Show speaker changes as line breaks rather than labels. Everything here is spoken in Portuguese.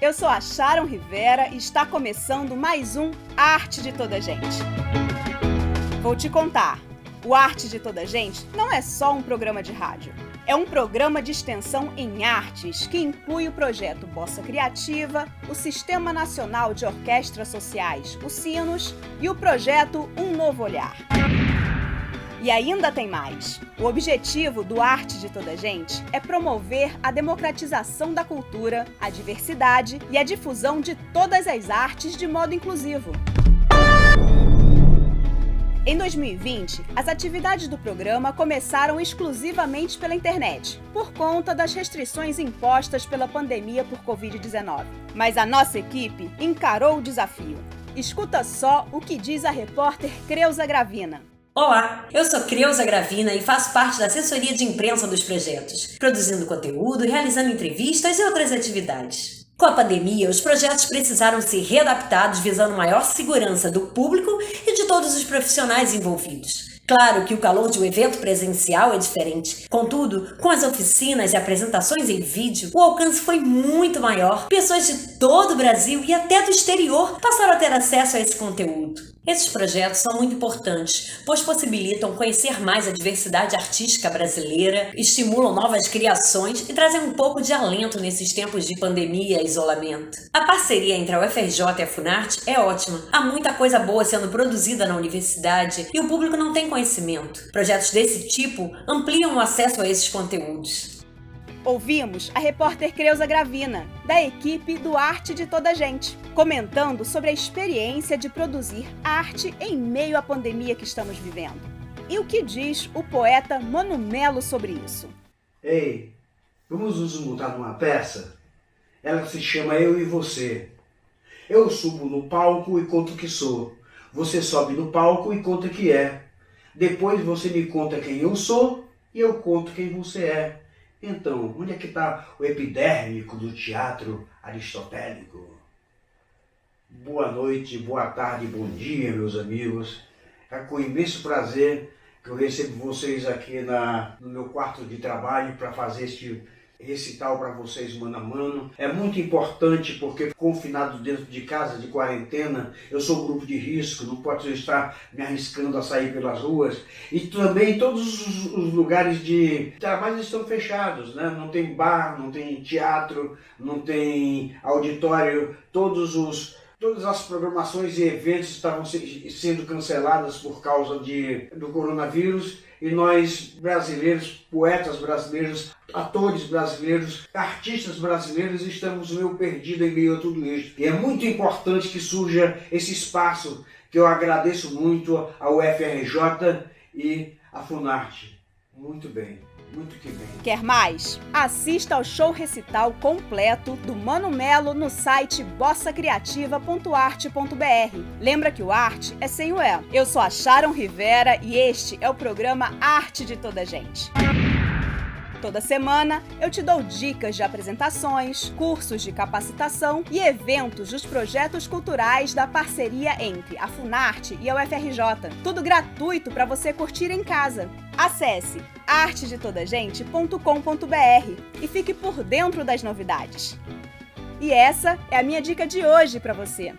Eu sou a Sharon Rivera e está começando mais um Arte de Toda Gente. Vou te contar: o Arte de Toda Gente não é só um programa de rádio. É um programa de extensão em artes que inclui o projeto Bossa Criativa, o Sistema Nacional de Orquestras Sociais, o Sinos, e o projeto Um Novo Olhar. E ainda tem mais. O objetivo do Arte de Toda Gente é promover a democratização da cultura, a diversidade e a difusão de todas as artes de modo inclusivo. Em 2020, as atividades do programa começaram exclusivamente pela internet, por conta das restrições impostas pela pandemia por Covid-19. Mas a nossa equipe encarou o desafio. Escuta só o que diz a repórter Creuza Gravina.
Olá, eu sou Creuza Gravina e faço parte da assessoria de imprensa dos projetos, produzindo conteúdo, realizando entrevistas e outras atividades. Com a pandemia, os projetos precisaram ser readaptados visando maior segurança do público e de todos os profissionais envolvidos. Claro que o calor de um evento presencial é diferente. Contudo, com as oficinas e apresentações em vídeo, o alcance foi muito maior. Pessoas de todo o Brasil e até do exterior passaram a ter acesso a esse conteúdo. Esses projetos são muito importantes, pois possibilitam conhecer mais a diversidade artística brasileira, estimulam novas criações e trazem um pouco de alento nesses tempos de pandemia e isolamento. A parceria entre a UFRJ e a Funarte é ótima. Há muita coisa boa sendo produzida na universidade e o público não tem conhecimento. Projetos desse tipo ampliam o acesso a esses conteúdos.
Ouvimos a repórter Creuza Gravina, da equipe do Arte de Toda Gente, comentando sobre a experiência de produzir arte em meio à pandemia que estamos vivendo. E o que diz o poeta Mano Melo sobre isso?
Ei, vamos nos mudar numa peça? Ela se chama Eu e Você. Eu subo no palco e conto que sou. Você sobe no palco e conta que é. Depois você me conta quem eu sou e eu conto quem você é. Então, onde é que está o epidérmico do teatro aristotélico? Boa noite, boa tarde, bom dia, meus amigos. É com imenso prazer que eu recebo vocês aqui na, no meu quarto de trabalho para fazer este recital para vocês mano a mano. É muito importante porque confinado dentro de casa, de quarentena, eu sou grupo de risco, não posso estar me arriscando a sair pelas ruas. E também todos os, lugares de trabalho estão fechados, né? Não tem bar, não tem teatro, não tem auditório, todos os todas as programações e eventos estavam sendo canceladas por causa de, do coronavírus e nós brasileiros, poetas brasileiros, atores brasileiros, artistas brasileiros, estamos meio perdidos em meio a tudo isso. E é muito importante que surja esse espaço que eu agradeço muito ao FRJ e à Funarte. Muito bem. Muito que bem.
Quer mais? Assista ao show recital completo do Mano Melo no site bossacriativa.arte.br. Lembra que o arte é sem o E. Eu sou a Sharon Rivera e este é o programa Arte de Toda Gente. Toda semana eu te dou dicas de apresentações, cursos de capacitação e eventos dos projetos culturais da parceria entre a Funarte e a UFRJ. Tudo gratuito para você curtir em casa. Acesse artedetodagente.com.br e fique por dentro das novidades. E essa é a minha dica de hoje para você.